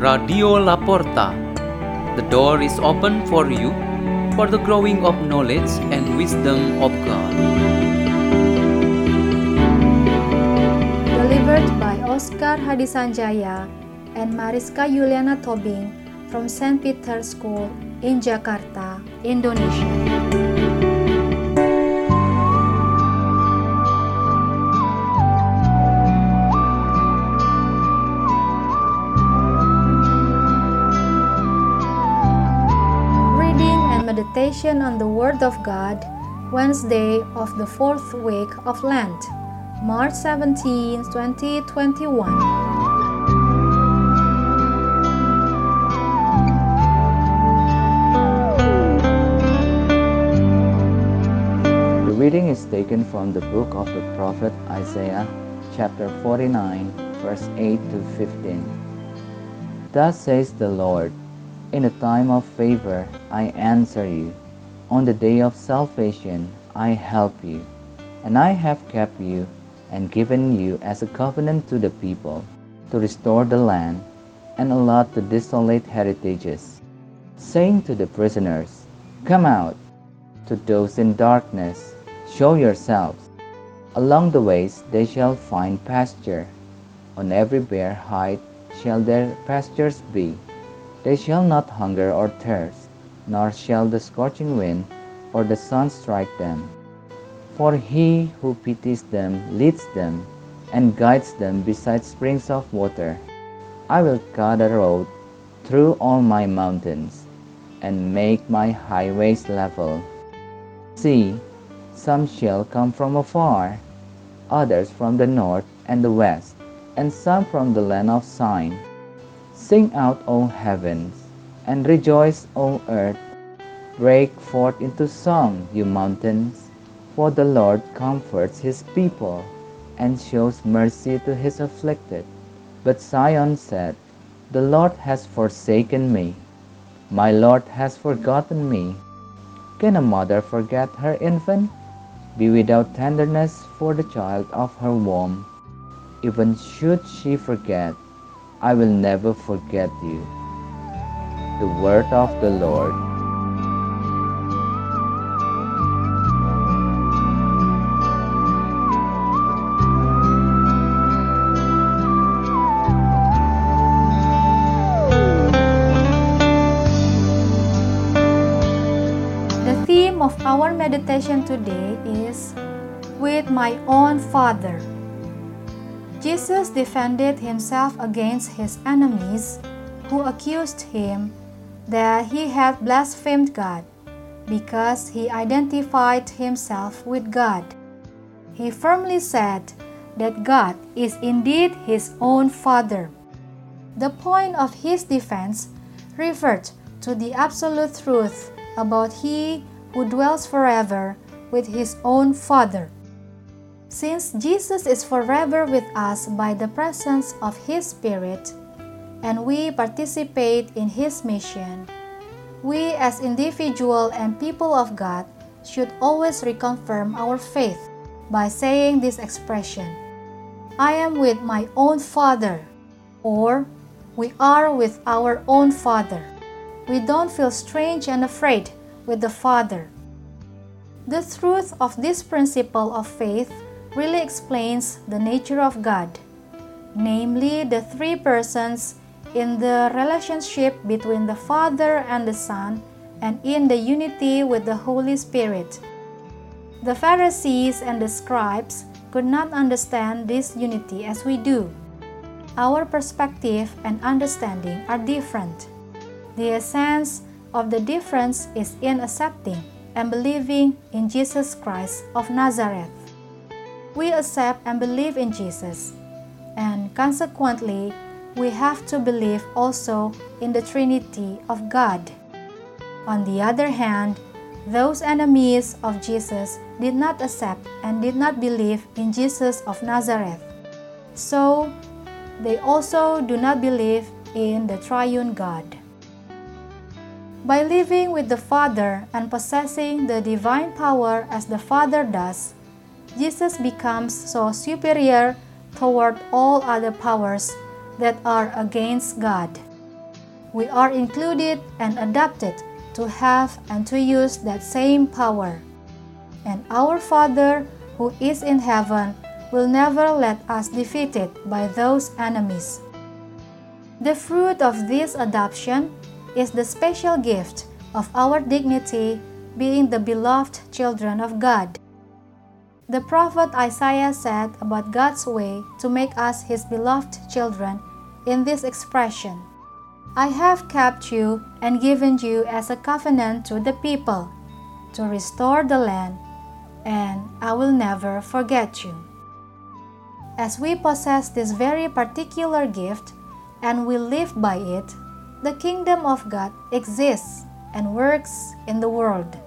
Radio Laporta. The door is open for you for the growing of knowledge and wisdom of God. Delivered by Oscar Hadisanjaya and Mariska Yuliana Tobing from St. Peter's School in Jakarta, Indonesia. Meditation on the Word of God, Wednesday of the fourth week of Lent, March 17, 2021. The reading is taken from the book of the prophet Isaiah, chapter 49, verse 8 to 15. Thus says the Lord In a time of favor I answer you, on the day of salvation I help you, and I have kept you and given you as a covenant to the people, to restore the land and allot the desolate heritages, saying to the prisoners, Come out to those in darkness, show yourselves. Along the ways they shall find pasture. On every bare height shall their pastures be. They shall not hunger or thirst, nor shall the scorching wind or the sun strike them. For he who pities them leads them, and guides them beside springs of water. I will cut a road through all my mountains, and make my highways level. See, some shall come from afar, others from the north and the west, and some from the land of Syene. Sing out, O heavens, and rejoice, O earth. Break forth into song, you mountains, for the Lord comforts his people and shows mercy to his afflicted. But Zion said, The Lord has forsaken me. My Lord has forgotten me. Can a mother forget her infant? Be without tenderness for the child of her womb. Even should she forget, I will never forget you. The word of the Lord. The theme of our meditation today is With My Own Father. Jesus defended himself against his enemies who accused him that he had blasphemed God because he identified himself with God. He firmly said that God is indeed his own Father. The point of his defense referred to the absolute truth about he who dwells forever with his own Father. Since Jesus is forever with us by the presence of his Spirit, and we participate in his mission, we as individual and people of God should always reconfirm our faith by saying this expression I am with my own Father, or we are with our own Father. We don't feel strange and afraid with the Father. The truth of this principle of faith really explains the nature of God, namely the three persons in the relationship between the Father and the Son and in the unity with the Holy Spirit. The Pharisees and the scribes could not understand this unity as we do. Our perspective and understanding are different. The essence of the difference is in accepting and believing in Jesus Christ of Nazareth. We accept and believe in Jesus, and consequently, we have to believe also in the Trinity of God. On the other hand, those enemies of Jesus did not accept and did not believe in Jesus of Nazareth. So, they also do not believe in the triune God. By living with the Father and possessing the divine power as the Father does, Jesus becomes so superior toward all other powers that are against God. we are included and adapted to have and to use that same power. And our Father who is in heaven will never let us defeated by those enemies. The fruit of this adoption is the special gift of our dignity being the beloved children of God. The prophet Isaiah said about God's way to make us his beloved children in this expression I have kept you and given you as a covenant to the people to restore the land, and I will never forget you. As we possess this very particular gift and we live by it, the kingdom of God exists and works in the world.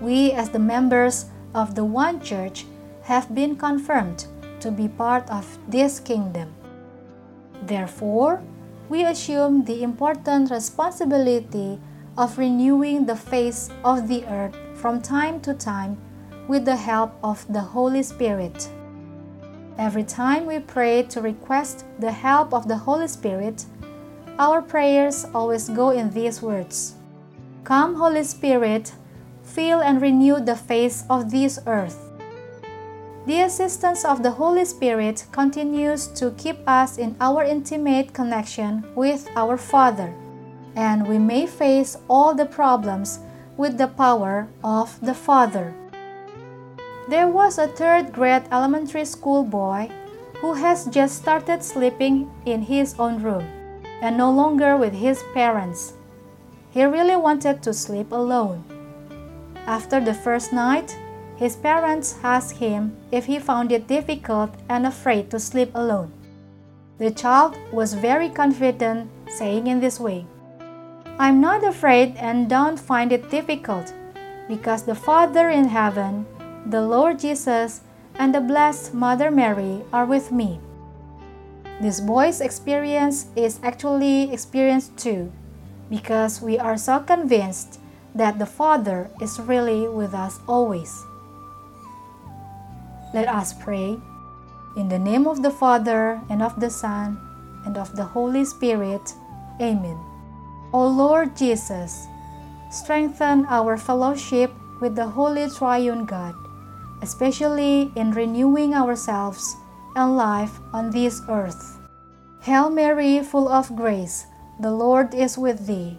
We, as the members of the one church, have been confirmed to be part of this kingdom. Therefore, we assume the important responsibility of renewing the face of the earth from time to time with the help of the Holy Spirit. Every time we pray to request the help of the Holy Spirit, our prayers always go in these words Come, Holy Spirit, fill and renew the face of this earth. The assistance of the Holy Spirit continues to keep us in our intimate connection with our Father, and we may face all the problems with the power of the Father. There was a third grade elementary school boy who has just started sleeping in his own room and no longer with his parents. He really wanted to sleep alone. After the first night, his parents asked him if he found it difficult and afraid to sleep alone. The child was very confident, saying in this way I'm not afraid and don't find it difficult, because the Father in heaven, the Lord Jesus, and the Blessed Mother Mary are with me. This boy's experience is actually experienced too, because we are so convinced that the Father is really with us always. Let us pray. In the name of the Father, and of the Son, and of the Holy Spirit. Amen. O Lord Jesus, strengthen our fellowship with the Holy Triune God, especially in renewing ourselves and life on this earth. Hail Mary, full of grace, the Lord is with thee.